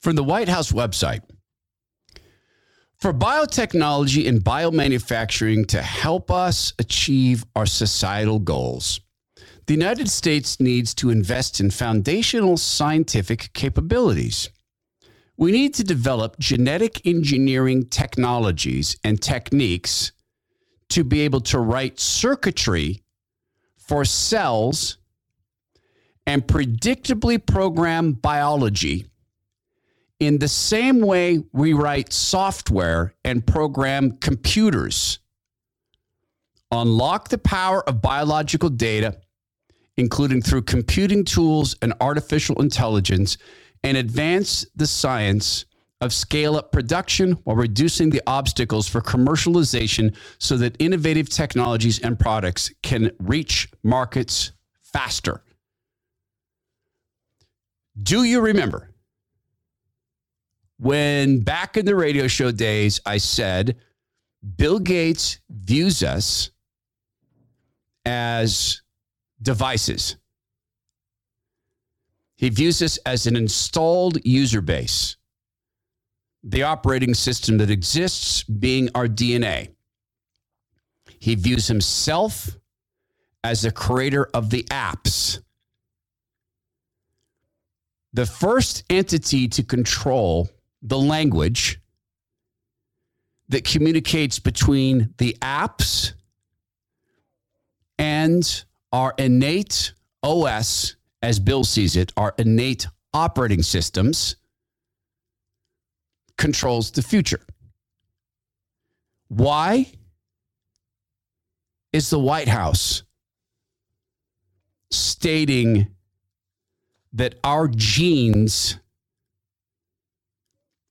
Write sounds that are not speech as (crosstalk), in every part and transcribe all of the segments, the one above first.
from the White House website. For biotechnology and biomanufacturing to help us achieve our societal goals, the United States needs to invest in foundational scientific capabilities. We need to develop genetic engineering technologies and techniques to be able to write circuitry for cells and predictably program biology in the same way we write software and program computers. Unlock the power of biological data, including through computing tools and artificial intelligence, and advance the science of scale up production while reducing the obstacles for commercialization so that innovative technologies and products can reach markets faster. Do you remember when back in the radio show days I said Bill Gates views us as devices? He views us as an installed user base the operating system that exists being our DNA. He views himself as the creator of the apps. The first entity to control the language that communicates between the apps and our innate OS, as Bill sees it, our innate operating systems controls the future. Why is the White House stating that our genes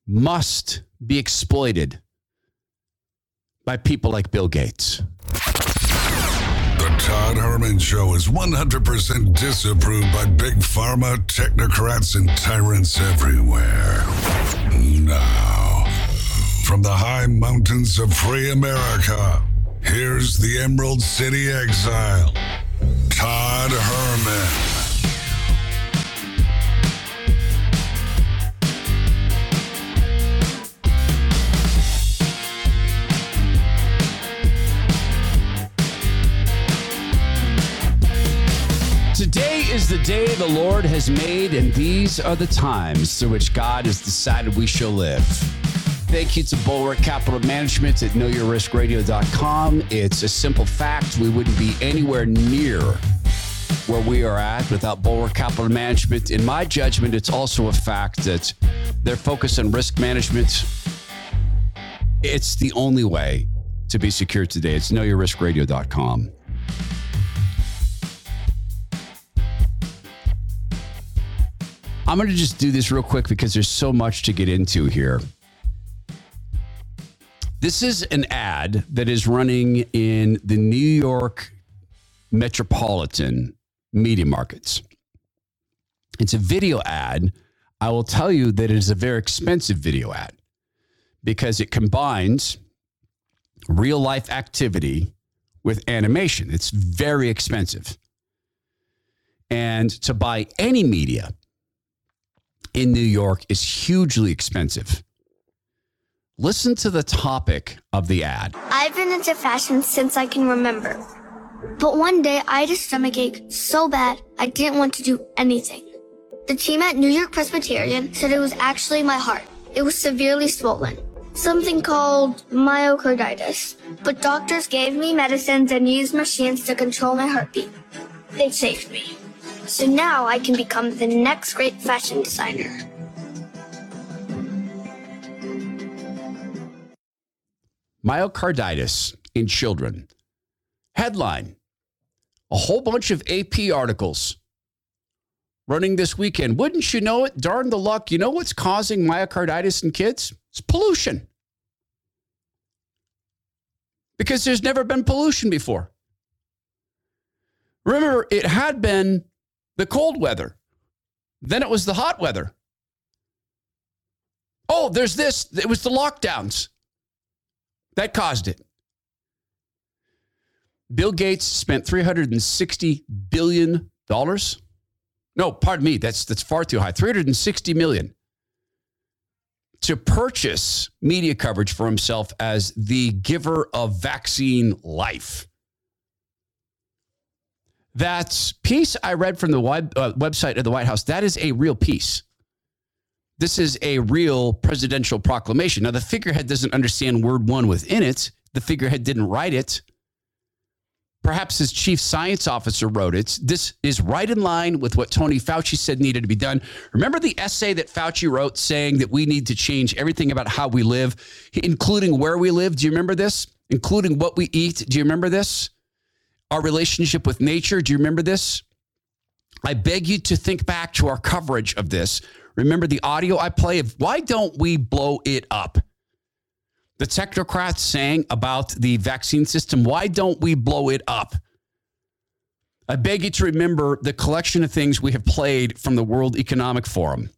must be exploited by people like Bill Gates? The Todd Herman Show is 100% disapproved by big pharma, technocrats, and tyrants everywhere. Now, from the high mountains of free America, here's the Emerald City exile, Todd Herman. Today is the day the Lord has made, and these are the times through which God has decided we shall live. Thank you to Bulwark Capital Management at knowyourriskradio.com. It's a simple fact. We wouldn't be anywhere near where we are at without Bulwark Capital Management. In my judgment, it's also a fact that their focus on risk management, it's the only way to be secure today. It's knowyourriskradio.com. I'm going to just do this real quick because there's so much to get into here. This is an ad that is running in the New York metropolitan media markets. It's a video ad. I will tell you that it is a very expensive video ad because it combines real life activity with animation. It's very expensive. And to buy any media, in New York is hugely expensive. Listen to the topic of the ad. I've been into fashion since I can remember. But one day I had a stomach ache so bad I didn't want to do anything. The team at New York Presbyterian said it was actually my heart. It was severely swollen. Something called myocarditis. But doctors gave me medicines and used machines to control my heartbeat. They saved me. So now I can become the next great fashion designer. Myocarditis in children. Headline A whole bunch of AP articles running this weekend. Wouldn't you know it? Darn the luck. You know what's causing myocarditis in kids? It's pollution. Because there's never been pollution before. Remember, it had been the cold weather. Then it was the hot weather. Oh, there's this. It was the lockdowns that caused it. Bill Gates spent $360 billion. No, pardon me, that's that's far too high. 360 million to purchase media coverage for himself as the giver of vaccine life. That piece I read from the web, uh, website of the White House, that is a real piece. This is a real presidential proclamation. Now, the figurehead doesn't understand word one within it. The figurehead didn't write it. Perhaps his chief science officer wrote it. This is right in line with what Tony Fauci said needed to be done. Remember the essay that Fauci wrote saying that we need to change everything about how we live, including where we live? Do you remember this? Including what we eat? Do you remember this? Our relationship with nature? Do you remember this? I beg you to think back to our coverage of this. Remember the audio I play of why don't we blow it up? the technocrats saying about the vaccine system. Why don't we blow it up? I beg you to remember the collection of things we have played from the World Economic Forum.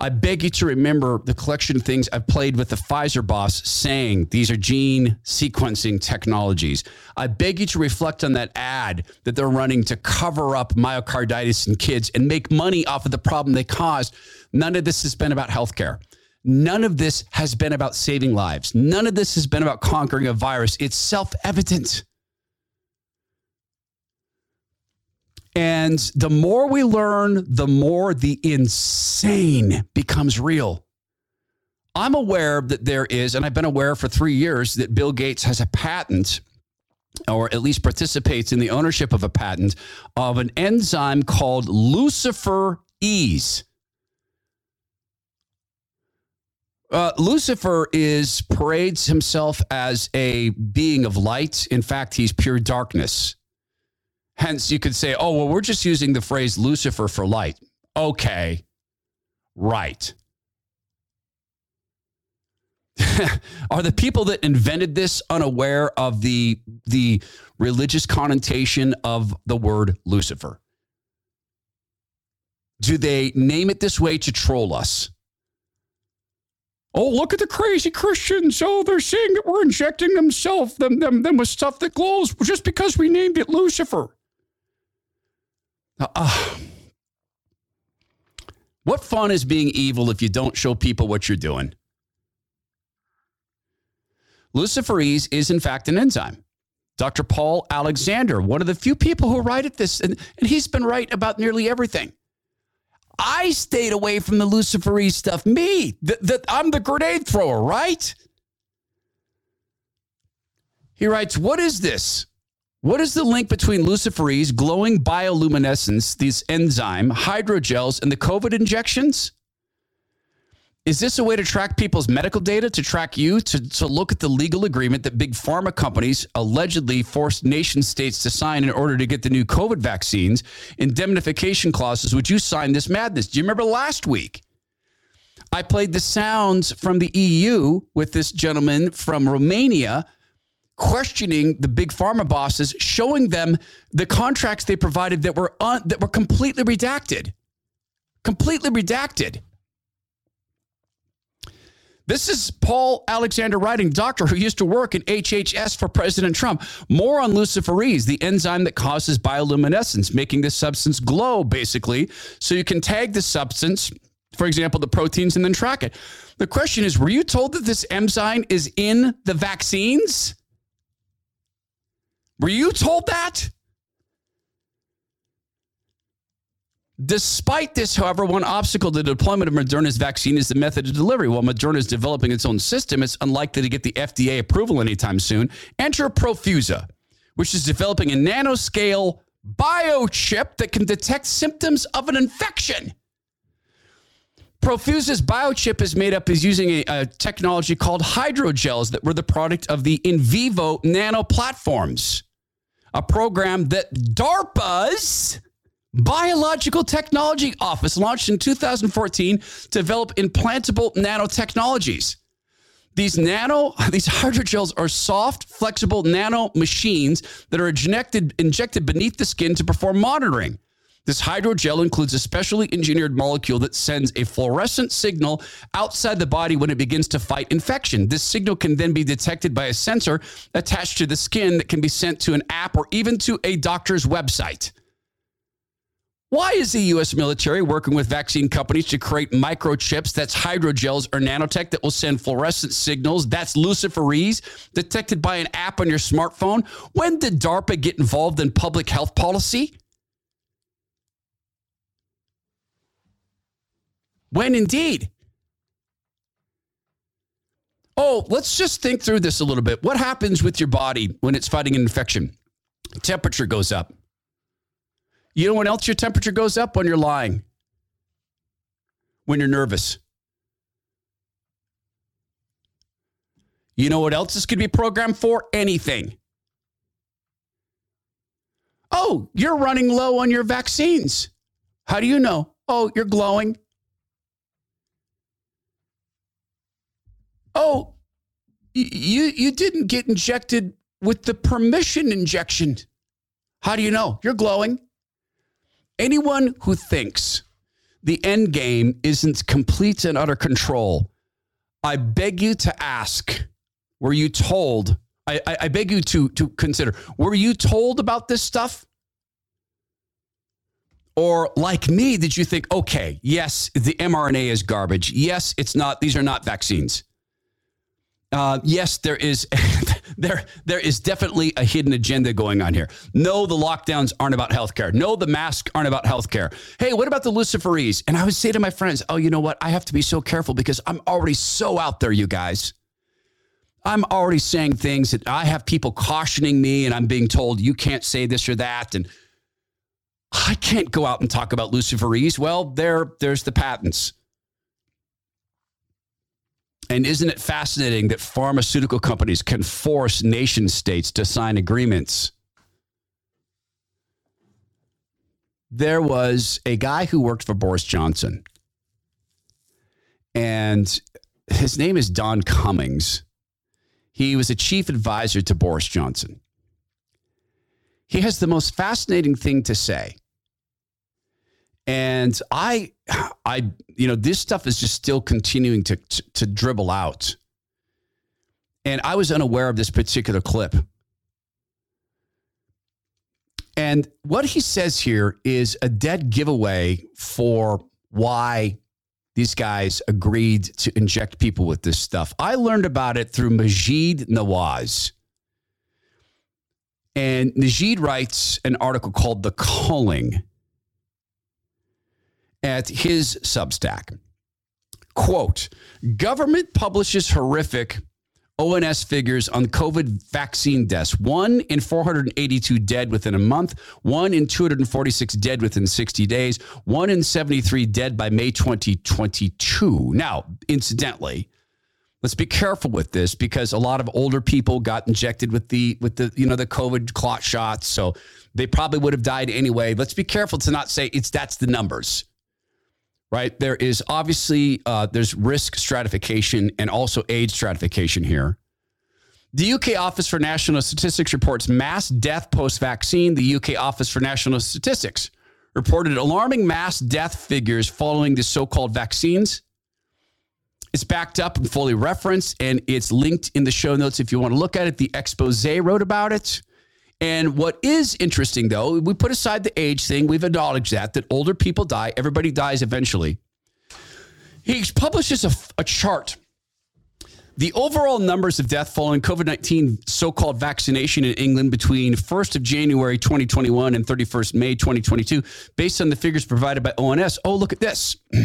I beg you to remember the collection of things I've played with the Pfizer boss saying these are gene sequencing technologies. I beg you to reflect on that ad that they're running to cover up myocarditis in kids and make money off of the problem they caused. None of this has been about healthcare. None of this has been about saving lives. None of this has been about conquering a virus. It's self evident. And the more we learn, the more the insane becomes real. I'm aware that there is, and I've been aware for three years, that Bill Gates has a patent, or at least participates in the ownership of a patent, of an enzyme called Lucifer Ease. Uh, Lucifer is parades himself as a being of light. In fact, he's pure darkness. Hence, you could say, oh, well, we're just using the phrase Lucifer for light. Okay, right. (laughs) Are the people that invented this unaware of the, the religious connotation of the word Lucifer? Do they name it this way to troll us? Oh, look at the crazy Christians. Oh, they're saying that we're injecting themselves them, them, them with stuff that glows just because we named it Lucifer. Uh, what fun is being evil if you don't show people what you're doing? Luciferase is, in fact, an enzyme. Dr. Paul Alexander, one of the few people who write at this, and, and he's been right about nearly everything. I stayed away from the Luciferase stuff. Me, that I'm the grenade thrower, right? He writes, What is this? What is the link between luciferase, glowing bioluminescence, these enzyme, hydrogels, and the COVID injections? Is this a way to track people's medical data, to track you, to, to look at the legal agreement that big pharma companies allegedly forced nation states to sign in order to get the new COVID vaccines? Indemnification clauses. Would you sign this madness? Do you remember last week? I played the sounds from the EU with this gentleman from Romania questioning the big pharma bosses, showing them the contracts they provided that were un- that were completely redacted. Completely redacted. This is Paul Alexander writing, doctor who used to work in HHS for President Trump. More on luciferase, the enzyme that causes bioluminescence, making this substance glow, basically, so you can tag the substance, for example, the proteins, and then track it. The question is Were you told that this enzyme is in the vaccines? Were you told that? Despite this, however, one obstacle to the deployment of Moderna's vaccine is the method of delivery. While Moderna is developing its own system, it's unlikely to get the FDA approval anytime soon. Enter Profusa, which is developing a nanoscale biochip that can detect symptoms of an infection. Profusa's biochip is made up is using a, a, technology called hydrogels that were the product of the in vivo nano platforms, a program that DARPA's Biological Technology Office launched in 2014 to develop implantable nanotechnologies. These nano, (laughs) these hydrogels are soft, flexible nano machines that are injected, injected beneath the skin to perform monitoring. This hydrogel includes a specially engineered molecule that sends a fluorescent signal outside the body when it begins to fight infection. This signal can then be detected by a sensor attached to the skin that can be sent to an app or even to a doctor's website. Why is the U.S. military working with vaccine companies to create microchips that's hydrogels or nanotech that will send fluorescent signals? That's luciferase detected by an app on your smartphone. When did DARPA get involved in public health policy? When indeed? Oh, let's just think through this a little bit. What happens with your body when it's fighting an infection? Temperature goes up. You know when else your temperature goes up? When you're lying, when you're nervous. You know what else this could be programmed for? Anything. Oh, you're running low on your vaccines. How do you know? Oh, you're glowing. Oh, you you didn't get injected with the permission injection. How do you know? You're glowing. Anyone who thinks the end game isn't complete and utter control, I beg you to ask were you told? I, I, I beg you to, to consider were you told about this stuff? Or like me, did you think, okay, yes, the mRNA is garbage. Yes, it's not, these are not vaccines. Uh, yes, there is (laughs) there there is definitely a hidden agenda going on here. No, the lockdowns aren't about healthcare. No, the masks aren't about healthcare. Hey, what about the luciferase? And I would say to my friends, oh, you know what? I have to be so careful because I'm already so out there, you guys. I'm already saying things that I have people cautioning me, and I'm being told you can't say this or that, and I can't go out and talk about luciferase. Well, there there's the patents. And isn't it fascinating that pharmaceutical companies can force nation states to sign agreements? There was a guy who worked for Boris Johnson, and his name is Dom Cummings. He was a chief advisor to Boris Johnson. He has the most fascinating thing to say. And I, I, you know, this stuff is just still continuing to, to, to dribble out. And I was unaware of this particular clip. And what he says here is a dead giveaway for why these guys agreed to inject people with this stuff. I learned about it through Maajid Nawaz. And Maajid writes an article called The Calling at his Substack. Quote Government publishes horrific ONS figures on COVID vaccine deaths. One in 482 dead within a month, one in 246 dead within 60 days, one in 73 dead by May 2022. Now, incidentally, let's be careful with this because a lot of older people got injected with the with the you know the COVID clot shots, so they probably would have died anyway. Let's be careful to not say it's that's the numbers right? There is obviously uh, there's risk stratification and also age stratification here. The UK Office for National Statistics reports mass death post vaccine. The UK Office for National Statistics reported alarming mass death figures following the so called vaccines. It's backed up and fully referenced, and it's linked in the show notes if you want to look at it. The expose wrote about it. And what is interesting, though, we put aside the age thing, we've acknowledged that, that older people die, everybody dies eventually. He publishes a, a chart. The overall numbers of death following COVID 19 so called vaccination in England between 1st of January 2021 and 31st May 2022, based on the figures provided by ONS. Oh, look at this. (clears throat)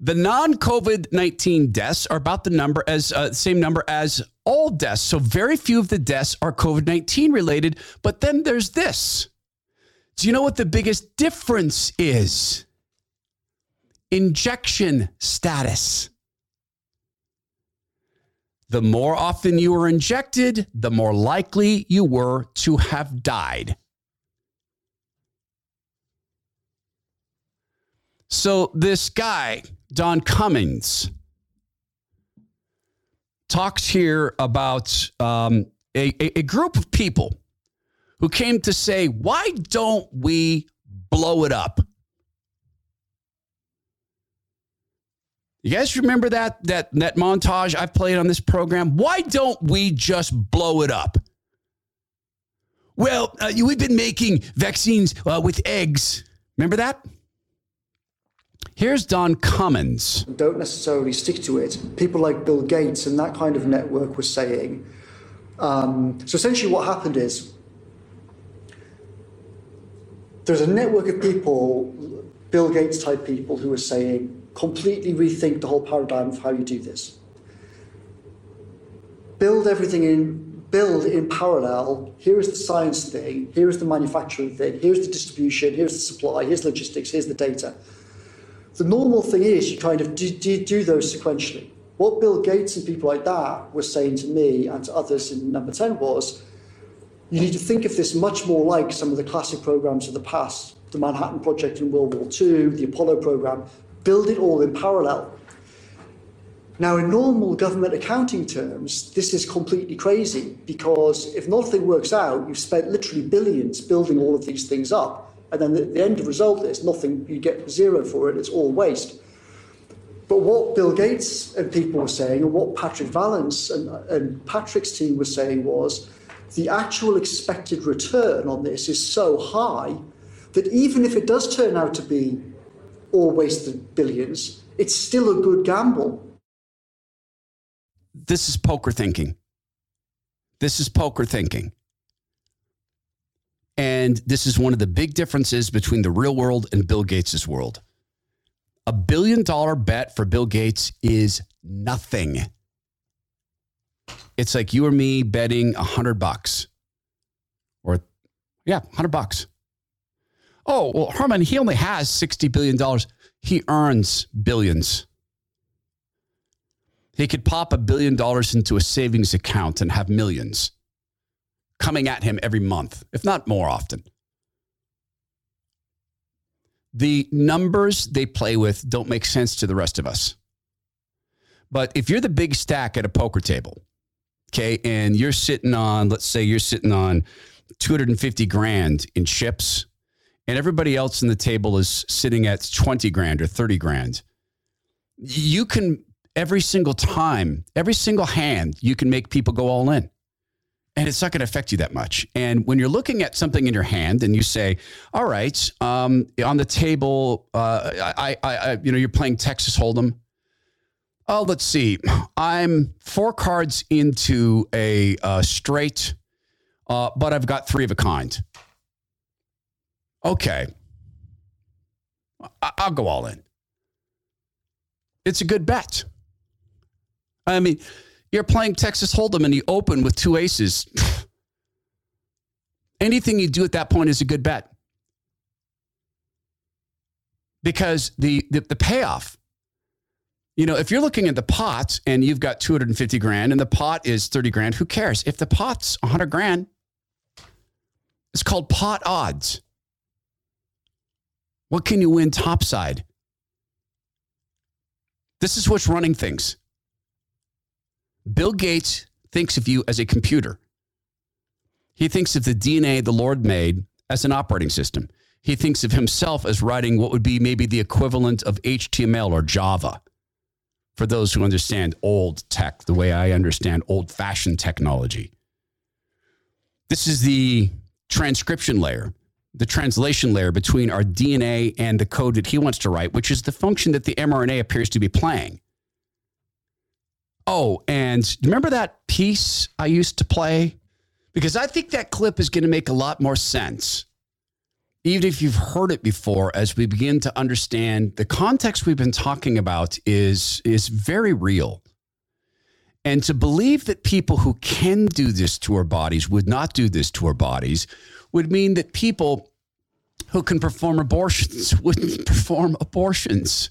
The non COVID 19 deaths are about the number as uh, same number as all deaths. So very few of the deaths are COVID 19 related. But then there's this. Do you know what the biggest difference is? Injection status. The more often you were injected, the more likely you were to have died. So, this guy, Dom Cummings, talks here about um, a, a group of people who came to say, why don't we blow it up? You guys remember that that that montage I've played on this program? Why don't we just blow it up? Well, uh, we've been making vaccines uh, with eggs. Remember that? Here's Dom Cummings. Don't necessarily stick to it. People like Bill Gates and that kind of network were saying. Um, so essentially, what happened is there's a network of people, Bill Gates type people, who are saying, completely rethink the whole paradigm of how you do this. Build everything in, build in parallel. Here is the science thing, here is the manufacturing thing, here's the distribution, here's the supply, here's logistics, here's the data. The normal thing is you kind of do, do, do those sequentially. What Bill Gates and people like that were saying to me and to others in number 10 was, you need to think of this much more like some of the classic programs of the past, the Manhattan Project in World War II, the Apollo program, build it all in parallel. Now, in normal government accounting terms, this is completely crazy because if nothing works out, you've spent literally billions building all of these things up. And then the, the end result is nothing, you get zero for it, it's all waste. But what Bill Gates and people were saying, and what Patrick Vallance and, and Patrick's team were saying was the actual expected return on this is so high that even if it does turn out to be all wasted billions, it's still a good gamble. This is poker thinking. This is poker thinking. And this is one of the big differences between the real world and Bill Gates' world. A billion dollar bet for Bill Gates is nothing. It's like you or me betting a hundred bucks or yeah, hundred bucks. Oh, well, Herman, he only has $60 billion. He earns billions. He could pop a billion dollars into a savings account and have millions coming at him every month, if not more often. The numbers they play with don't make sense to the rest of us. But if you're the big stack at a poker table, okay, and you're sitting on, let's say you're sitting on 250 grand in chips, and everybody else in the table is sitting at 20 grand or 30 grand, you can every single time, every single hand, you can make people go all in. And it's not going to affect you that much. And when you're looking at something in your hand and you say, all right, um, on the table, uh, I, I, I, you know, you're playing Texas Hold'em. Oh, let's see. I'm four cards into a uh, straight, uh, but I've got three of a kind. Okay. I- I'll go all in. It's a good bet. I mean, you're playing Texas Hold'em and you open with two aces. (sighs) Anything you do at that point is a good bet. Because the, the, the payoff, you know, if you're looking at the pot and you've got 250 grand and the pot is 30 grand, who cares? If the pot's 100 grand, it's called pot odds. What can you win topside? This is what's running things. Bill Gates thinks of you as a computer. He thinks of the DNA the Lord made as an operating system. He thinks of himself as writing what would be maybe the equivalent of HTML or Java for those who understand old tech the way I understand old fashioned technology. This is the transcription layer, the translation layer between our DNA and the code that he wants to write, which is the function that the mRNA appears to be playing. Oh, and remember that piece I used to play? Because I think that clip is going to make a lot more sense, even if you've heard it before, as we begin to understand the context we've been talking about is, is very real. And to believe that people who can do this to our bodies would not do this to our bodies would mean that people who can perform abortions (laughs) wouldn't perform abortions.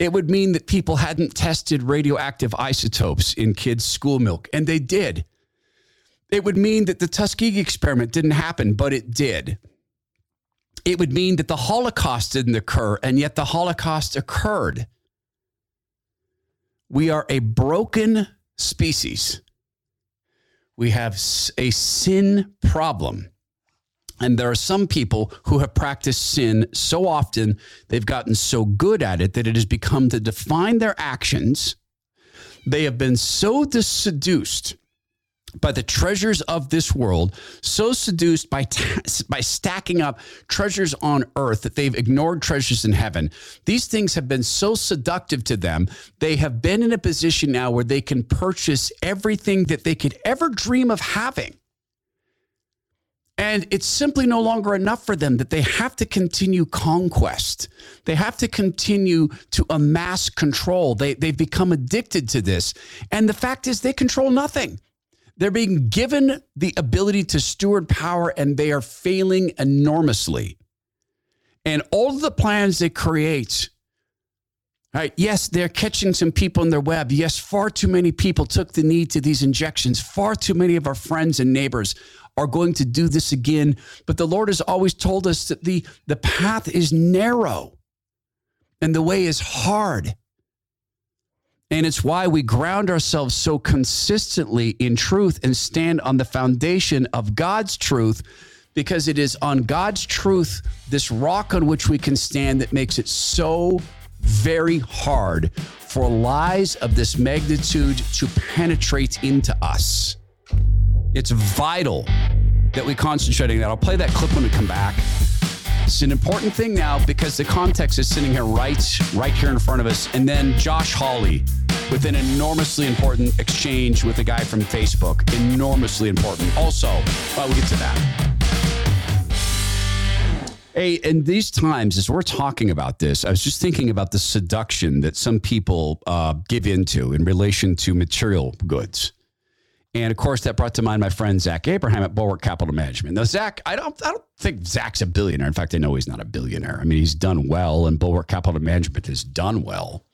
It would mean that people hadn't tested radioactive isotopes in kids' school milk, and they did. It would mean that the Tuskegee experiment didn't happen, but it did. It would mean that the Holocaust didn't occur, and yet the Holocaust occurred. We are a broken species. We have a sin problem. And there are some people who have practiced sin so often, they've gotten so good at it that it has become to define their actions. They have been so seduced by the treasures of this world, so seduced by, by stacking up treasures on earth that they've ignored treasures in heaven. These things have been so seductive to them. They have been in a position now where they can purchase everything that they could ever dream of having. And it's simply no longer enough for them that they have to continue conquest. They have to continue to amass control. They, they've become addicted to this. And the fact is, they control nothing. They're being given the ability to steward power and they are failing enormously. And all the plans they create, right? Yes, they're catching some people in their web. Yes, far too many people took the knee to these injections. Far too many of our friends and neighbors are going to do this again. But the Lord has always told us that the, the path is narrow and the way is hard. And it's why we ground ourselves so consistently in truth and stand on the foundation of God's truth, because it is on God's truth, this rock on which we can stand, that makes it so very hard for lies of this magnitude to penetrate into us. It's vital that we concentrate on that. I'll play that clip when we come back. It's an important thing now because the context is sitting here right, right here in front of us. And then Josh Hawley with an enormously important exchange with a guy from Facebook. Enormously important. Also, but we'll get to that. Hey, in these times, as we're talking about this, I was just thinking about the seduction that some people uh, give into in relation to material goods. And of course, that brought to mind my friend Zach Abraham at Bulwark Capital Management. Now, Zach, I don't, I don't think Zach's a billionaire. In fact, I know he's not a billionaire. I mean, he's done well, and Bulwark Capital Management has done well.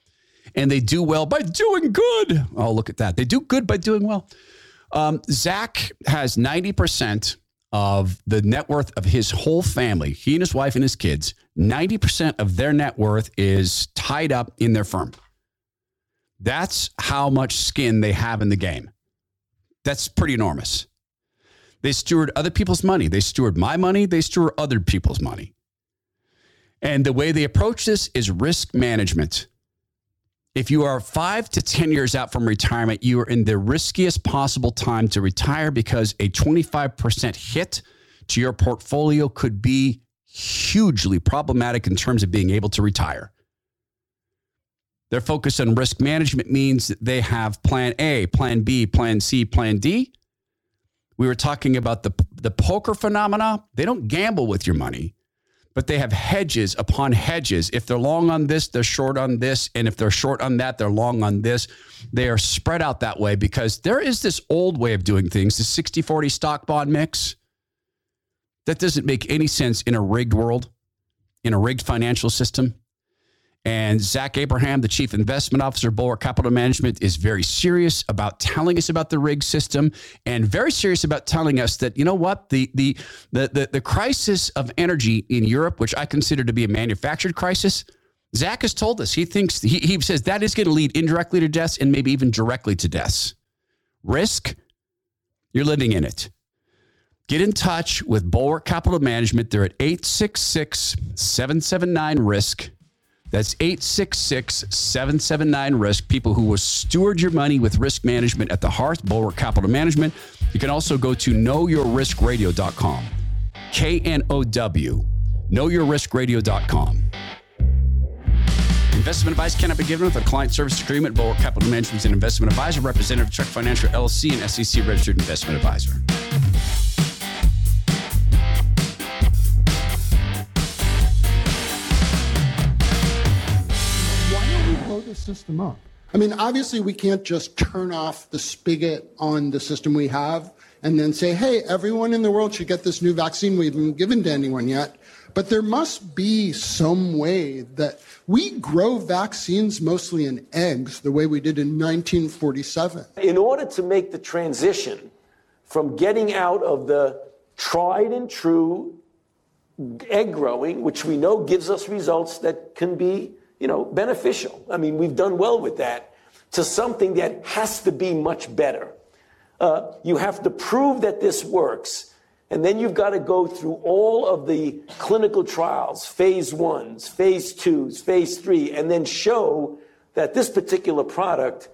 And they do well by doing good. Oh, look at that. They do good by doing well. Um, Zach has 90% of the net worth of his whole family, he and his wife and his kids, 90% of their net worth is tied up in their firm. That's how much skin they have in the game. That's pretty enormous. They steward other people's money. They steward my money. They steward other people's money. And the way they approach this is risk management. If you are five to 10 years out from retirement, you are in the riskiest possible time to retire because a 25% hit to your portfolio could be hugely problematic in terms of being able to retire. Their focus on risk management means they have plan A, plan B, plan C, plan D. We were talking about the, the poker phenomena. They don't gamble with your money, but they have hedges upon hedges. If they're long on this, they're short on this. And if they're short on that, they're long on this. They are spread out that way because there is this old way of doing things, the 60 40 stock bond mix. That doesn't make any sense in a rigged world, in a rigged financial system. And Zach Abraham, the chief investment officer, of Bulwark Capital Management, is very serious about telling us about the rig system and very serious about telling us that, you know what, the, the, the, the, the crisis of energy in Europe, which I consider to be a manufactured crisis, Zach has told us he thinks, he, he says that is going to lead indirectly to deaths and maybe even directly to deaths. Risk, you're living in it. Get in touch with Bulwark Capital Management. They're at 866 779 RISK. That's 866 779 Risk. People who will steward your money with risk management at the Hearth, Bulwark Capital Management. You can also go to knowyourriskradio.com. K N O W, knowyourriskradio.com. Investment advice cannot be given with a client service agreement. Bulwark Capital Management is an investment advisor, representative of Trek Financial LLC, and SEC registered investment advisor. System up. I mean, obviously, we can't just turn off the spigot on the system we have and then say, hey, everyone in the world should get this new vaccine we haven't given to anyone yet. But there must be some way that we grow vaccines mostly in eggs, the way we did in 1947. In order to make the transition from getting out of the tried and true egg growing, which we know gives us results that can be you know, beneficial. I mean, we've done well with that to something that has to be much better. Uh, you have to prove that this works. And then you've got to go through all of the clinical trials, phase ones, phase twos, phase three, and then show that this particular product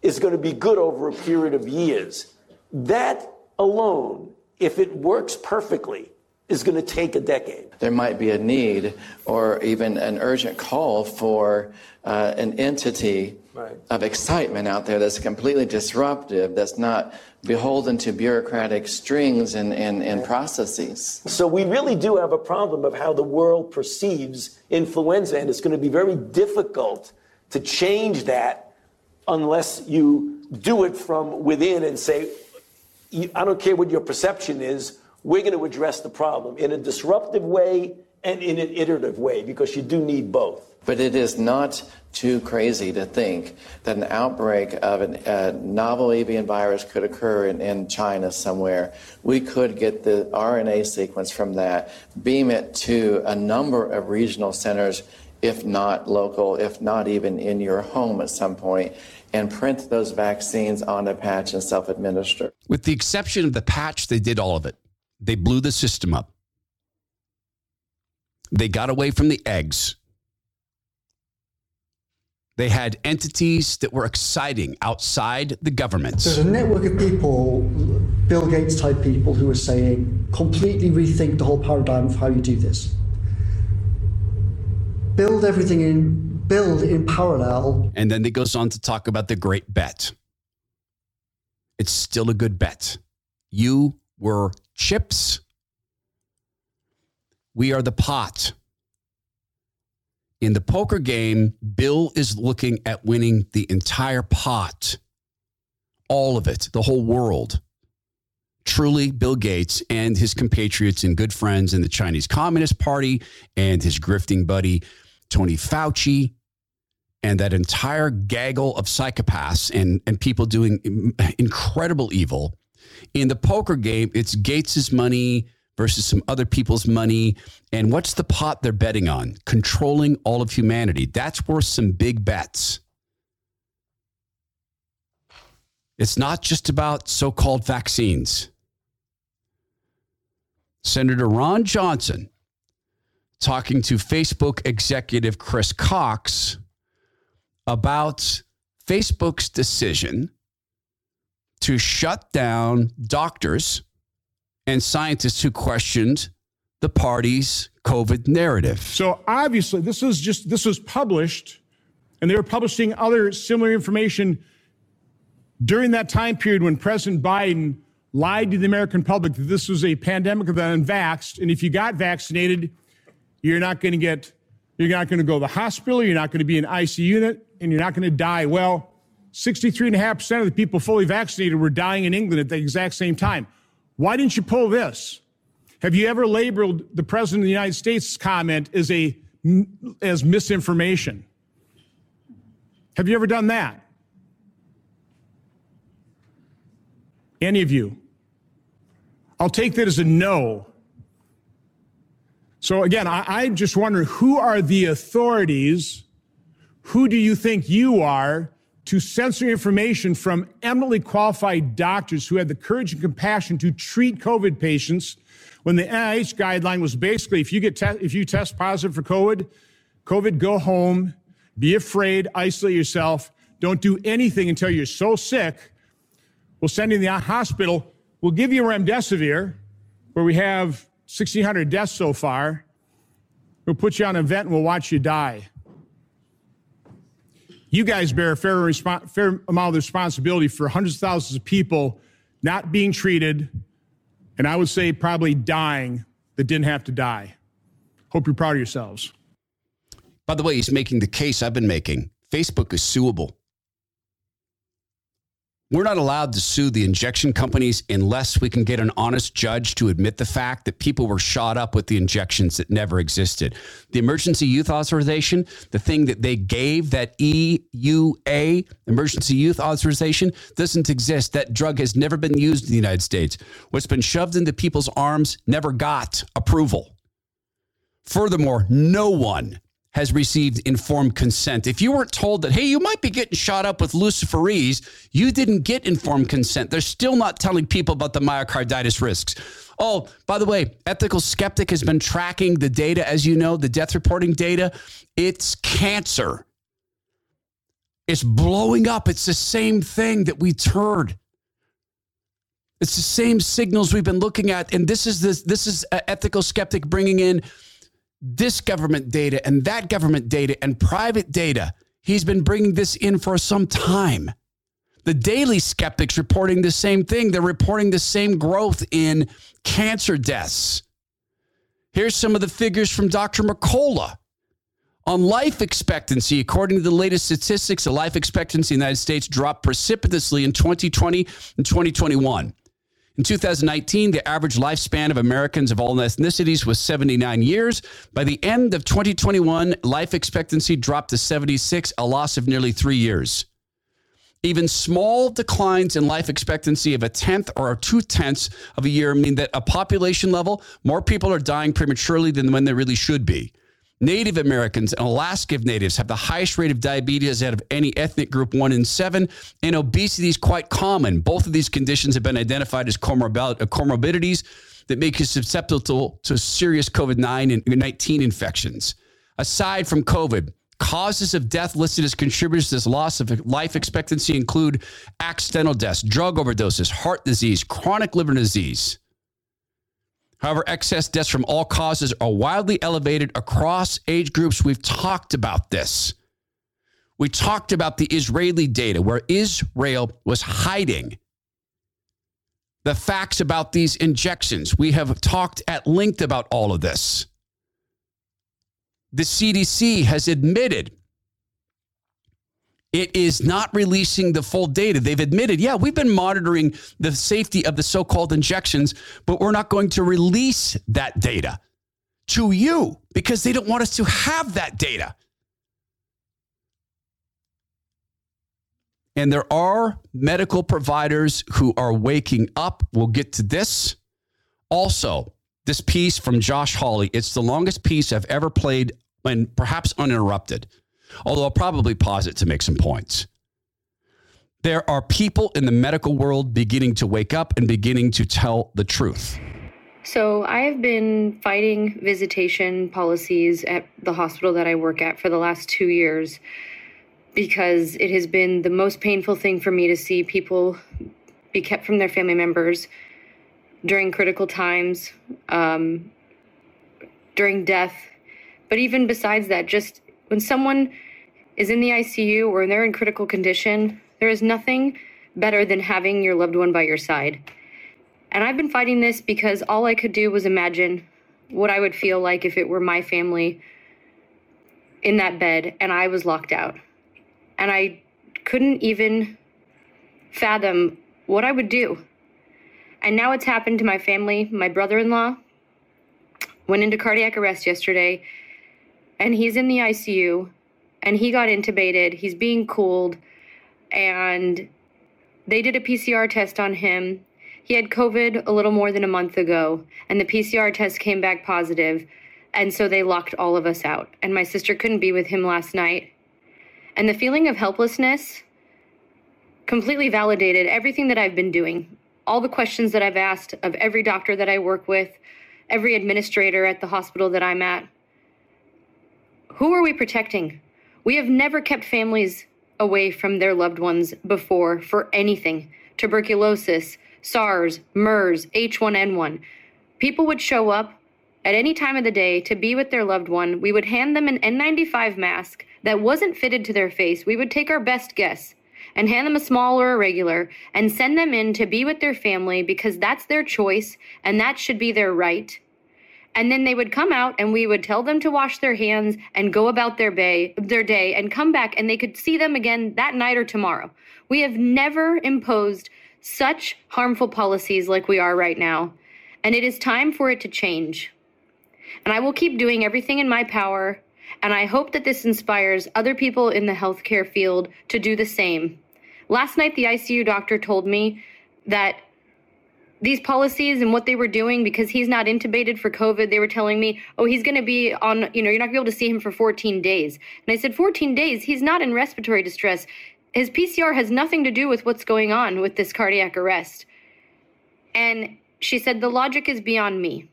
is going to be good over a period of years. That alone, if it works perfectly, is going to take a decade. There might be a need or even an urgent call for uh, an entity right. of excitement out there that's completely disruptive, that's not beholden to bureaucratic strings and, and, and processes. So we really do have a problem of how the world perceives influenza, and it's going to be very difficult to change that unless you do it from within and say, I don't care what your perception is, we're going to address the problem in a disruptive way and in an iterative way because you do need both. But it is not too crazy to think that an outbreak of a novel avian virus could occur in, in, China somewhere. We could get the RNA sequence from that, beam it to a number of regional centers, if not local, if not even in your home at some point, and print those vaccines on a patch and self administer. With the exception of the patch, they did all of it. They blew the system up. They got away from the eggs. They had entities that were exciting outside the government. There's a network of people, Bill Gates type people, who are saying, completely rethink the whole paradigm of how you do this. Build everything in, build in parallel. And then it goes on to talk about the great bet. It's still a good bet. You were chips. We are the pot. In the poker game, Bill is looking at winning the entire pot, all of it, the whole world. Truly, Bill Gates and his compatriots and good friends in the Chinese Communist Party and his grifting buddy, Tony Fauci, and that entire gaggle of psychopaths and, and people doing incredible evil in the poker game, it's Gates's money versus some other people's money. And what's the pot they're betting on? Controlling all of humanity. That's worth some big bets. It's not just about so called vaccines. Senator Ron Johnson talking to Facebook executive Chris Cox about Facebook's decision to shut down doctors and scientists who questioned the party's COVID narrative. So obviously, this was just this was published, and they were publishing other similar information during that time period when President Biden lied to the American public that this was a pandemic of the unvaxxed, and if you got vaccinated, you're not going to get, you're not going to go to the hospital, you're not going to be in ICU unit, and you're not going to die. Well, 63.5% of the people fully vaccinated were dying in England at the exact same time. Why didn't you pull this? Have you ever labeled the President of the United States comment as, a, as misinformation? Have you ever done that? Any of you? I'll take that as a no. So again, I, I just wonder who are the authorities? Who do you think you are to censor information from eminently qualified doctors who had the courage and compassion to treat COVID patients when the NIH guideline was basically if you get te- if you test positive for COVID, COVID, go home, be afraid, isolate yourself, don't do anything until you're so sick. We'll send you to the hospital. We'll give you remdesivir, where we have 1,600 deaths so far. We'll put you on a vent and we'll watch you die you guys bear a fair, fair amount of responsibility for hundreds of thousands of people not being treated, and I would say probably dying that didn't have to die. Hope you're proud of yourselves. By the way, he's making the case I've been making. Facebook is suable. We're not allowed to sue the injection companies unless we can get an honest judge to admit the fact that people were shot up with the injections that never existed. The emergency use authorization, the thing that they gave, that EUA, emergency use authorization, doesn't exist. That drug has never been used in the United States. What's been shoved into people's arms never got approval. Furthermore, no one has received informed consent. If you weren't told that, hey, you might be getting shot up with luciferase, you didn't get informed consent. They're still not telling people about the myocarditis risks. Oh, by the way, Ethical Skeptic has been tracking the data, as you know, the death reporting data. It's cancer. It's blowing up. It's the same thing that we heard. It's the same signals we've been looking at, and this is this this is ethical skeptic bringing in this government data and that government data and private data. He's been bringing this in for some time. The daily skeptics reporting the same thing. They're reporting the same growth in cancer deaths. Here's some of the figures from Dr. McCullough. On life expectancy, according to the latest statistics, the life expectancy in the United States dropped precipitously in 2020 and 2021. In 2019, the average lifespan of Americans of all ethnicities was 79 years. By the end of 2021, life expectancy dropped to 76, a loss of nearly three years. Even small declines in life expectancy of a tenth or two tenths of a year mean that at a population level, more people are dying prematurely than when they really should be. Native Americans and Alaska Natives have the highest rate of diabetes out of any ethnic group, one in seven, and obesity is quite common. Both of these conditions have been identified as uh, comorbidities that make you susceptible to serious COVID 19 infections. Aside from COVID, Causes of death listed as contributors to this loss of life expectancy include accidental deaths, drug overdoses, heart disease, chronic liver disease. However, excess deaths from all causes are wildly elevated across age groups. We've talked about this. We talked about the Israeli data where Israel was hiding the facts about these injections. We have talked at length about all of this the CDC has admitted it is not releasing the full data. They've admitted, yeah, we've been monitoring the safety of the so called injections, but we're not going to release that data to you because they don't want us to have that data. And there are medical providers who are waking up. We'll get to this. Also, this piece from Josh Hawley, it's the longest piece I've ever played and perhaps uninterrupted, although I'll probably pause it to make some points. There are people in the medical world beginning to wake up and beginning to tell the truth. So, I've been fighting visitation policies at the hospital that I work at for the last two years because it has been the most painful thing for me to see people be kept from their family members during critical times, um, during death, but even besides that, just when someone is in the ICU or they're in critical condition, there is nothing better than having your loved one by your side. And I've been fighting this because all I could do was imagine what I would feel like if it were my family in that bed and I was locked out. And I couldn't even fathom what I would do. And now it's happened to my family. My brother in law went into cardiac arrest yesterday and he's in the ICU and he got intubated. He's being cooled and they did a PCR test on him. He had COVID a little more than a month ago and the PCR test came back positive and so they locked all of us out. And my sister couldn't be with him last night. And the feeling of helplessness completely validated everything that I've been doing. All the questions that I've asked of every doctor that I work with, every administrator at the hospital that I'm at. Who are we protecting? We have never kept families away from their loved ones before for anything tuberculosis, SARS, MERS, H1N1. People would show up at any time of the day to be with their loved one. We would hand them an N95 mask that wasn't fitted to their face. We would take our best guess and hand them a small or a regular and send them in to be with their family because that's their choice and that should be their right. And then they would come out and we would tell them to wash their hands and go about their day, their day and come back and they could see them again that night or tomorrow. We have never imposed such harmful policies like we are right now. And it is time for it to change. And I will keep doing everything in my power. And I hope that this inspires other people in the healthcare field to do the same. Last night, the ICU doctor told me that these policies and what they were doing because he's not intubated for COVID. They were telling me, oh, he's going to be on, you know, you're not going to be able to see him for 14 days. And I said, 14 days? He's not in respiratory distress. His PCR has nothing to do with what's going on with this cardiac arrest. And she said, the logic is beyond me.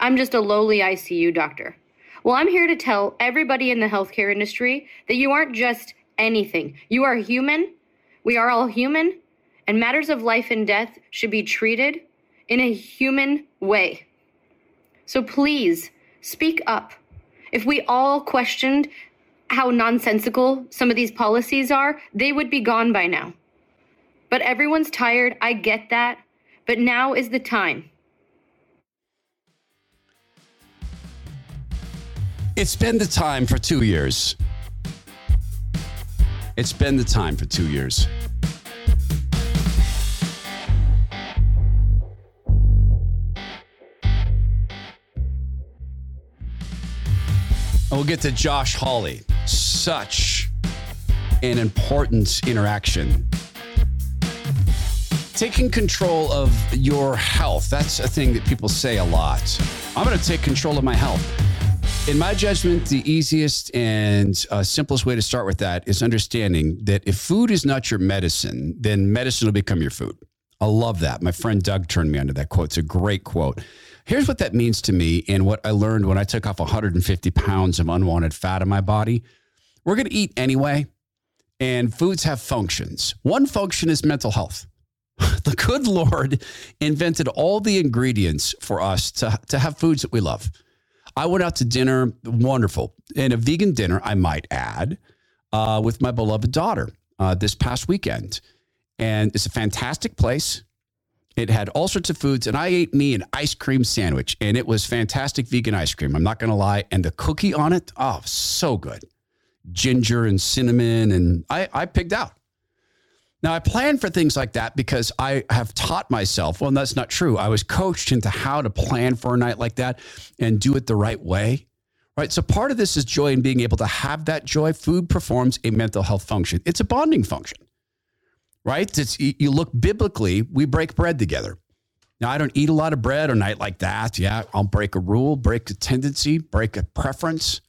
I'm just a lowly ICU doctor. Well, I'm here to tell everybody in the healthcare industry that you aren't just anything. You are human. We are all human and matters of life and death should be treated in a human way. So please speak up. If we all questioned how nonsensical some of these policies are, they would be gone by now. But everyone's tired. I get that. But now is the time. It's been the time for two years. It's been the time for two years. And we'll get to Josh Hawley. Such an important interaction. Taking control of your health. That's a thing that people say a lot. I'm going to take control of my health. In my judgment, the easiest and uh, simplest way to start with that is understanding that if food is not your medicine, then medicine will become your food. I love that. My friend Doug turned me onto that quote. It's a great quote. Here's what that means to me and what I learned when I took off 150 pounds of unwanted fat in my body. We're going to eat anyway, and foods have functions. One function is mental health. (laughs) The good Lord invented all the ingredients for us to, to have foods that we love. I went out to dinner, wonderful, and a vegan dinner, I might add, uh, with my beloved daughter uh, this past weekend. And it's a fantastic place. It had all sorts of foods, and I ate me an ice cream sandwich, and it was fantastic vegan ice cream. I'm not going to lie. And the cookie on it, oh, so good. Ginger and cinnamon, and I, I picked out. Now, I plan for things like that because I have taught myself, well, that's not true. I was coached into how to plan for a night like that and do it the right way. Right. So part of this is joy and being able to have that joy. Food performs a mental health function, it's a bonding function right? It's, you look biblically, we break bread together. Now, I don't eat a lot of bread a night like that. Yeah, I'll break a rule, break a tendency, break a preference.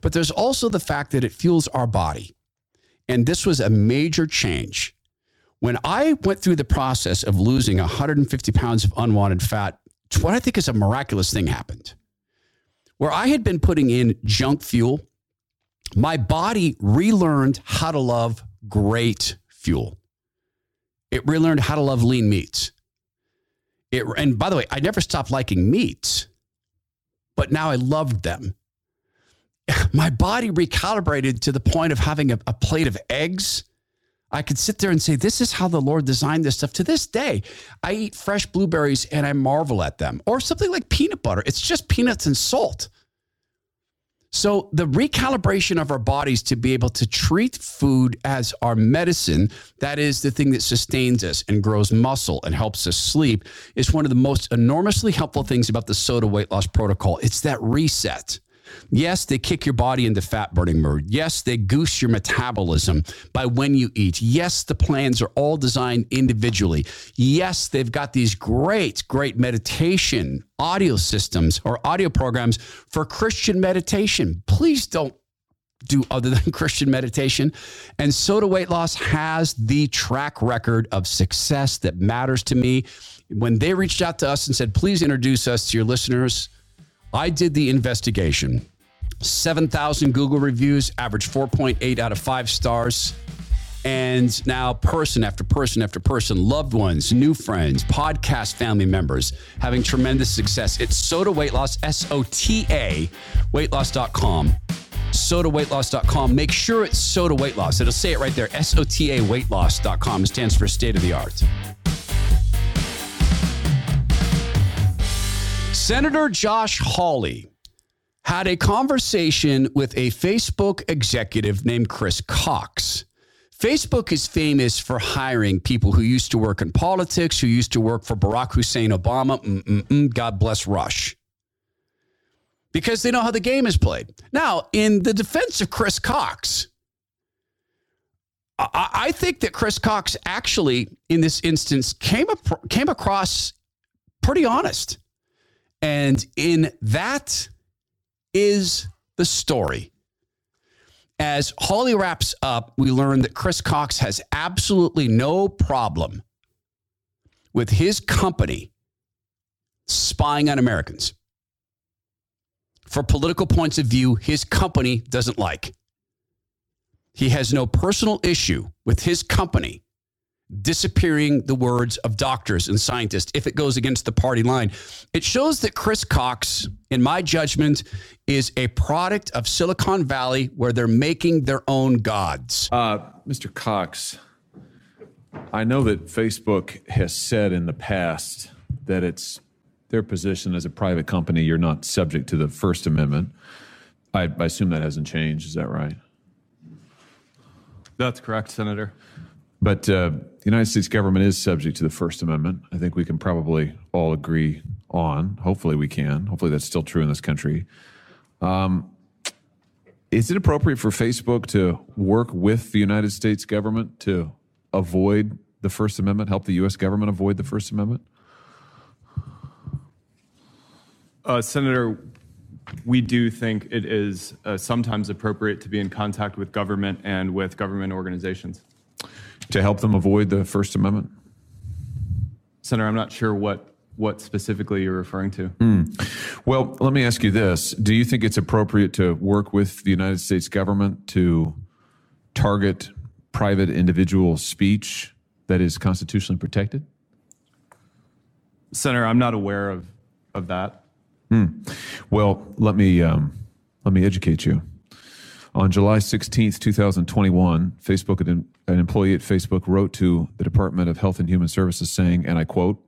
But there's also the fact that it fuels our body. And this was a major change. When I went through the process of losing 150 pounds of unwanted fat, what I think is a miraculous thing happened. Where I had been putting in junk fuel, my body relearned how to love great fuel. It relearned how to love lean meats. It, and by the way, I never stopped liking meats, but now I loved them. (laughs) My body recalibrated to the point of having a, a plate of eggs. I could sit there and say, This is how the Lord designed this stuff. To this day, I eat fresh blueberries and I marvel at them. Or something like peanut butter. It's just peanuts and salt. So, the recalibration of our bodies to be able to treat food as our medicine, that is the thing that sustains us and grows muscle and helps us sleep, is one of the most enormously helpful things about the SOTA weight loss protocol. It's that reset. Yes, they kick your body into fat burning mode. Yes, they goose your metabolism by when you eat. Yes, the plans are all designed individually. Yes, they've got these great, great meditation audio systems or audio programs for Christian meditation. Please don't do other than (laughs) Christian meditation. And SOTA Weight Loss has the track record of success that matters to me. When they reached out to us and said, please introduce us to your listeners, I did the investigation. 7,000 Google reviews, average 4.8 out of 5 stars. And now, person after person after person, loved ones, new friends, podcast family members having tremendous success. It's SOTA Weight Loss, S O T A, weightloss.com. SOTAweightloss.com. Make sure it's SOTA Weight Loss. It'll say it right there, S O T A weightloss.com. It stands for state of the art. Senator Josh Hawley had a conversation with a Facebook executive named Chris Cox. Facebook is famous for hiring people who used to work in politics, who used to work for Barack Hussein Obama. Mm-mm-mm, God bless Rush. Because they know how the game is played. Now, in the defense of Chris Cox, I, I think that Chris Cox actually, in this instance, came, up, came across pretty honest. And in that is the story. As Hawley wraps up, we learn that Chris Cox has absolutely no problem with his company spying on Americans for political points of view his company doesn't like. He has no personal issue with his company disappearing the words of doctors and scientists if it goes against the party line. It shows that Chris Cox, in my judgment, is a product of Silicon Valley where they're making their own gods. Uh, Mr. Cox, I know that Facebook has said in the past that it's their position as a private company, you're not subject to the First Amendment. I, I assume that hasn't changed. Is that right? That's correct, Senator. But uh, the United States government is subject to the First Amendment. I think we can probably all agree on. Hopefully, we can. Hopefully, that's still true in this country. Um, is it appropriate for Facebook to work with the United States government to avoid the First Amendment, help the U.S. government avoid the First Amendment? Uh, Senator, we do think it is uh, sometimes appropriate to be in contact with government and with government organizations. To help them avoid the First Amendment? Senator, I'm not sure what what specifically you're referring to. Mm. Well, let me ask you this. Do you think it's appropriate to work with the United States government to target private individual speech that is constitutionally protected? Senator, I'm not aware of, of that. Mm. Well, let me um, let me educate you. On July 16th, 2021, Facebook, an, an employee at Facebook wrote to the Department of Health and Human Services saying, and I quote,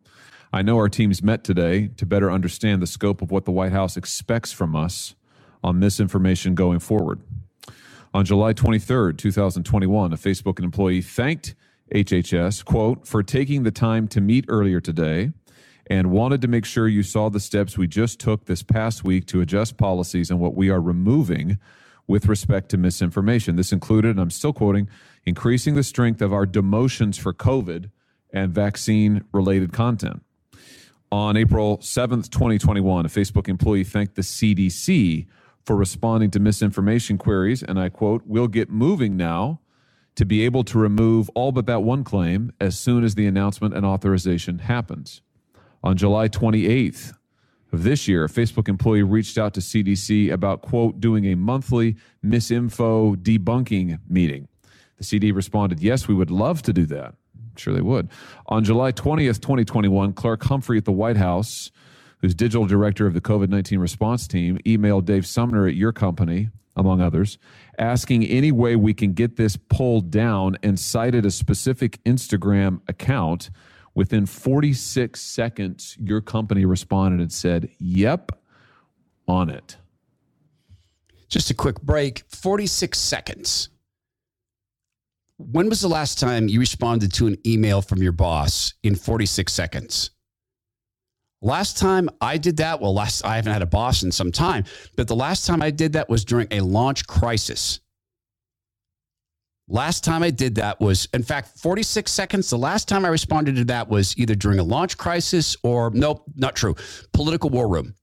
I know our teams met today to better understand the scope of what the White House expects from us on misinformation going forward. On July 23rd, 2021, a Facebook employee thanked HHS, quote, for taking the time to meet earlier today and wanted to make sure you saw the steps we just took this past week to adjust policies and what we are removing with respect to misinformation. This included, and I'm still quoting, increasing the strength of our demotions for COVID and vaccine related content. On April 7th, 2021, a Facebook employee thanked the CDC for responding to misinformation queries, and I quote, We'll get moving now to be able to remove all but that one claim as soon as the announcement and authorization happens. On July 28th, of this year, a Facebook employee reached out to CDC about, quote, doing a monthly misinfo debunking meeting. The CD responded, yes, we would love to do that. I'm sure they would. On July 20th, 2021, Clarke Humphrey at the White House, who's digital director of the COVID 19 response team, emailed Dave Sumner at your company, among others, asking any way we can get this pulled down and cited a specific Instagram account Within 46 seconds, your company responded and said, Yep, on it. Just a quick break 46 seconds. When was the last time you responded to an email from your boss in 46 seconds? Last time I did that, well, last I haven't had a boss in some time, but the last time I did that was during a launch crisis. Last time I did that was, in fact, 46 seconds. The last time I responded to that was either during a launch crisis or, nope, not true. Political war room.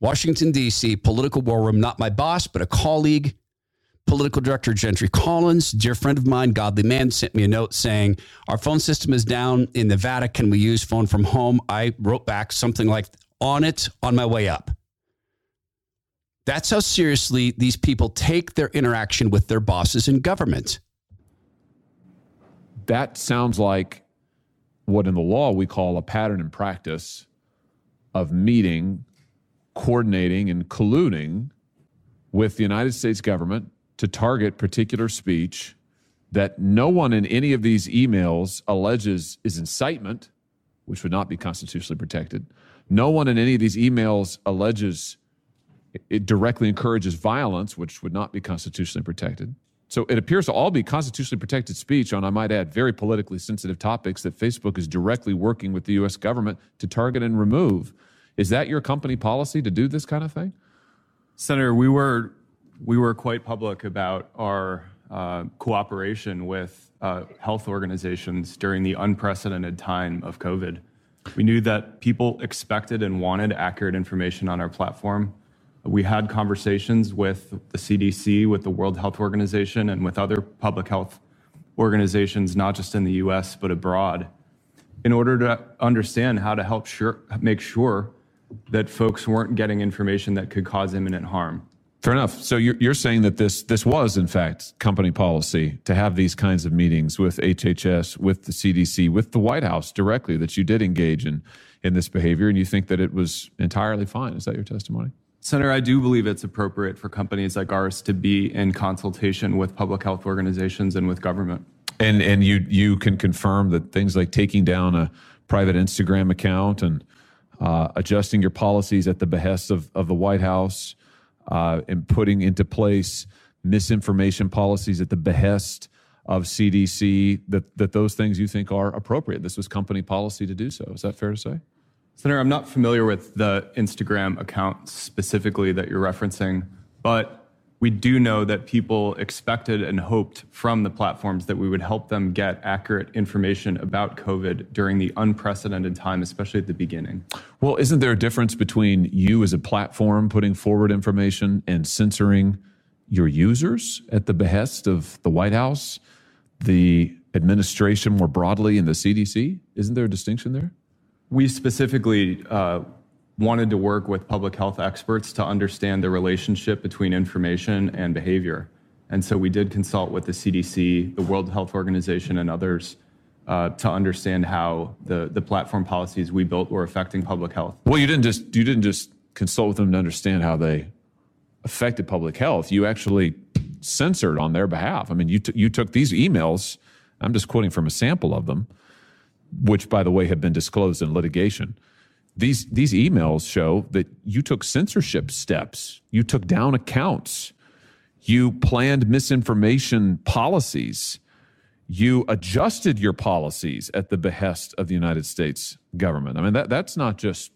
Washington, D.C., political war room, not my boss, but a colleague, political director Gentry Collins, dear friend of mine, godly man, sent me a note saying, Our phone system is down in Nevada. Can we use phone from home? I wrote back something like, On it on my way up. That's how seriously these people take their interaction with their bosses in government. That sounds like what in the law we call a pattern and practice of meeting, coordinating, and colluding with the United States government to target particular speech that no one in any of these emails alleges is incitement, which would not be constitutionally protected. No one in any of these emails alleges it directly encourages violence, which would not be constitutionally protected. So it appears to all be constitutionally protected speech on, I might add, very politically sensitive topics that Facebook is directly working with the U.S. government to target and remove. Is that your company policy to do this kind of thing? Senator, we were we were quite public about our uh, cooperation with uh, health organizations during the unprecedented time of COVID. We knew that people expected and wanted accurate information on our platform. We had conversations with the CDC, with the World Health Organization, and with other public health organizations, not just in the US, but abroad, in order to understand how to help sure, make sure that folks weren't getting information that could cause imminent harm. Fair enough. So you're, you're saying that this this was in fact company policy to have these kinds of meetings with HHS, with the CDC, with the White House directly. That you did engage in in this behavior, and you think that it was entirely fine. Is that your testimony? Senator, I do believe it's appropriate for companies like ours to be in consultation with public health organizations and with government. And and you you can confirm that things like taking down a private Instagram account and uh, adjusting your policies at the behest of, of the White House uh, and putting into place misinformation policies at the behest of CDC, that, that those things you think are appropriate. This was company policy to do so. Is that fair to say? Senator, I'm not familiar with the Instagram account specifically that you're referencing, but we do know that people expected and hoped from the platforms that we would help them get accurate information about COVID during the unprecedented time, especially at the beginning. Well, isn't there a difference between you as a platform putting forward information and censoring your users at the behest of the White House, the administration more broadly, and the CDC? Isn't there a distinction there? We specifically uh, wanted to work with public health experts to understand the relationship between information and behavior. And so we did consult with the CDC, the World Health Organization, and others uh, to understand how the, the platform policies we built were affecting public health. Well, you didn't just you didn't just consult with them to understand how they affected public health. You actually censored on their behalf. I mean, you t- you took these emails. I'm just quoting from a sample of them, which, by the way, have been disclosed in litigation. These these emails show that you took censorship steps. You took down accounts. You planned misinformation policies. You adjusted your policies at the behest of the united states government. I mean that, that's not just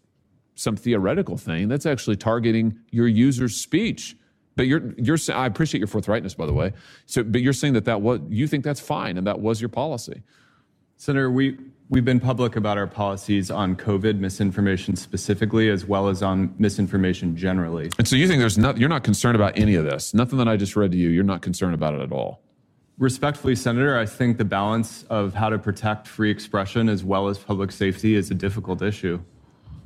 some theoretical thing. That's actually targeting your users speech. But you're you're i appreciate your forthrightness by the way. So but you're saying that that was you think that's fine and that was your policy. Senator we We've been public about our policies on COVID misinformation specifically, as well as on misinformation generally. And so you think there's not, you're not concerned about any of this? Nothing that I just read to you, you're not concerned about it at all? Respectfully, Senator, I think the balance of how to protect free expression as well as public safety is a difficult issue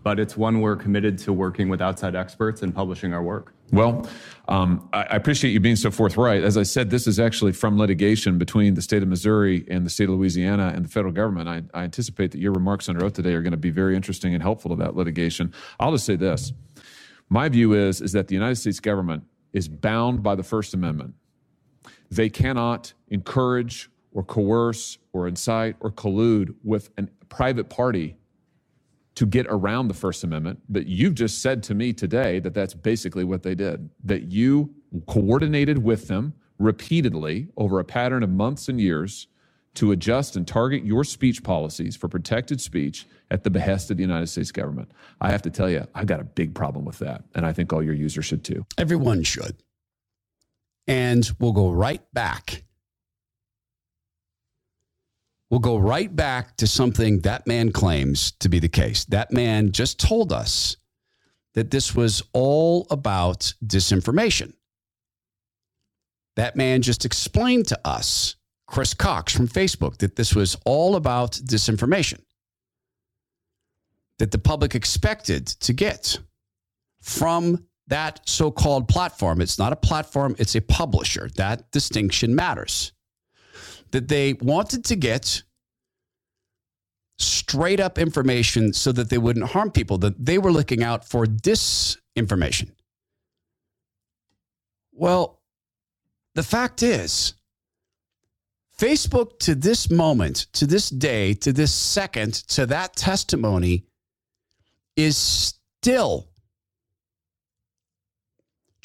but it's one we're committed to working with outside experts and publishing our work. Well, um, I, appreciate you being so forthright. As I said, this is actually from litigation between the state of Missouri and the state of Louisiana and the federal government. I, I anticipate that your remarks under oath today are going to be very interesting and helpful to that litigation. I'll just say this: my view is is that the United States government is bound by the First Amendment. They cannot encourage or coerce or incite or collude with a private party to get around the First Amendment. But you've just said to me today that that's basically what they did, that you coordinated with them repeatedly over a pattern of months and years to adjust and target your speech policies for protected speech at the behest of the United States government. I have to tell you, I've got a big problem with that. And I think all your users should too. Everyone should. And we'll go right back we'll go right back to something that man claims to be the case. That man just told us that this was all about disinformation. That man just explained to us, Chris Cox from Facebook, that this was all about disinformation that the public expected to get from that so called platform. It's not a platform, it's a publisher. That distinction matters that they wanted to get straight up information so that they wouldn't harm people, that they were looking out for disinformation. Well, the fact is, Facebook to this moment, to this day, to this second, to that testimony is still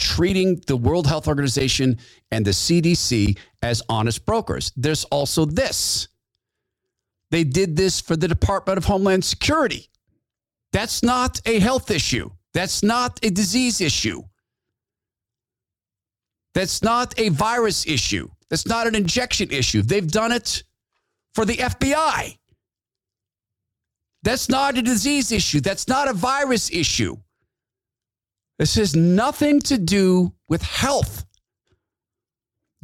treating the World Health Organization and the CDC as honest brokers. There's also this they did this for the Department of Homeland Security. That's not a health issue. That's not a disease issue. That's not a virus issue. That's not an injection issue. They've done it for the FBI. That's not a disease issue. That's not a virus issue. This has nothing to do with health.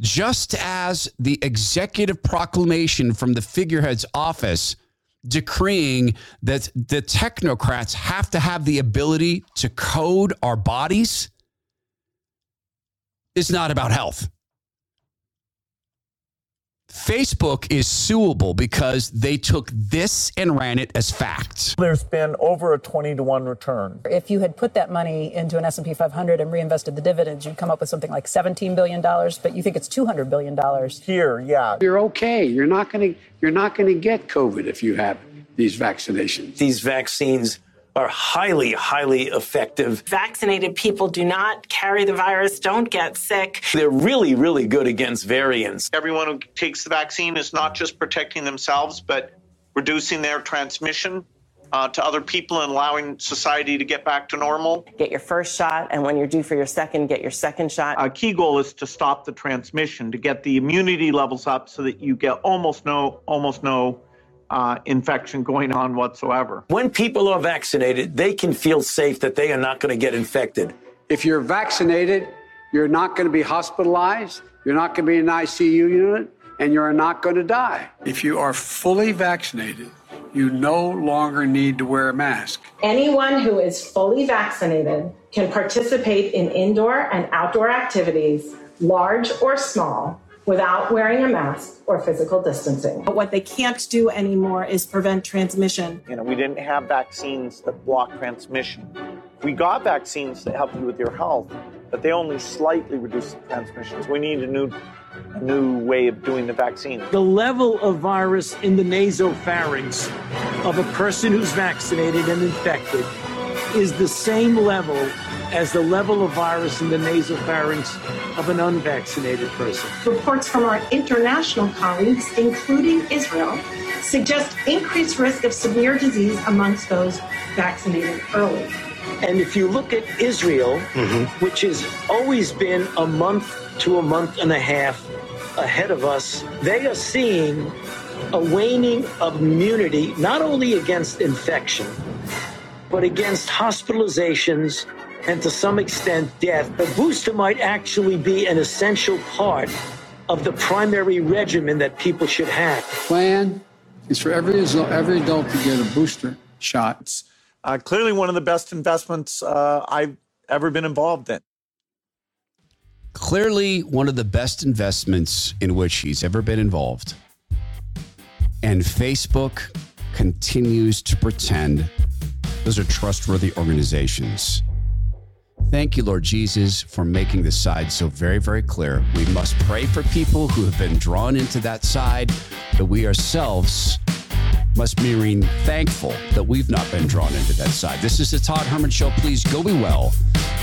Just as the executive proclamation from the figurehead's office decreeing that the technocrats have to have the ability to code our bodies, is not about health. Facebook is suable because they took this and ran it as facts. There's been over a 20 to 1 return. If you had put that money into an S&P 500 and reinvested the dividends, you'd come up with something like 17 billion dollars, but you think it's 200 billion dollars. Here, yeah. You're okay. You're not going to you're not going to get COVID if you have these vaccinations. These vaccines are highly, highly effective. Vaccinated people do not carry the virus, don't get sick. They're really, really good against variants. Everyone who takes the vaccine is not just protecting themselves, but reducing their transmission uh, to other people and allowing society to get back to normal. Get your first shot, and when you're due for your second, get your second shot. A key goal is to stop the transmission, to get the immunity levels up so that you get almost no, almost no uh, infection going on whatsoever. When people are vaccinated, they can feel safe that they are not going to get infected. If you're vaccinated, you're not going to be hospitalized, you're not going to be in an ICU unit, and you're not going to die. If you are fully vaccinated, you no longer need to wear a mask. Anyone who is fully vaccinated can participate in indoor and outdoor activities, large or small, without wearing a mask or physical distancing. But what they can't do anymore is prevent transmission. You know, we didn't have vaccines that block transmission. We got vaccines that help you with your health, but they only slightly reduce the transmissions. We need a new a new way of doing the vaccine. The level of virus in the nasopharynx of a person who's vaccinated and infected is the same level as the level of virus in the nasopharynx of an unvaccinated person. Reports from our international colleagues, including Israel, suggest increased risk of severe disease amongst those vaccinated early. And if you look at Israel, mm-hmm. which has always been a month to a month and a half ahead of us, they are seeing a waning of immunity, not only against infection, but against hospitalizations and to some extent death, the booster might actually be an essential part of the primary regimen that people should have. Plan is for every, every adult to get a booster shot. Uh, clearly, one of the best investments uh, I've ever been involved in. Clearly, one of the best investments in which he's ever been involved. And Facebook continues to pretend those are trustworthy organizations. Thank you, Lord Jesus, for making the side so very, very clear. We must pray for people who have been drawn into that side, that we ourselves must be thankful that we've not been drawn into that side. This is the Todd Herman Show. Please go be well,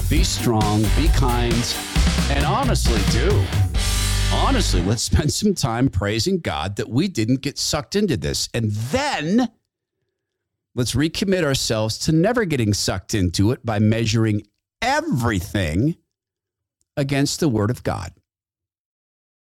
be strong, be kind, and honestly, do. Honestly, let's spend some time praising God that we didn't get sucked into this. And then let's recommit ourselves to never getting sucked into it by measuring everything against the Word of God.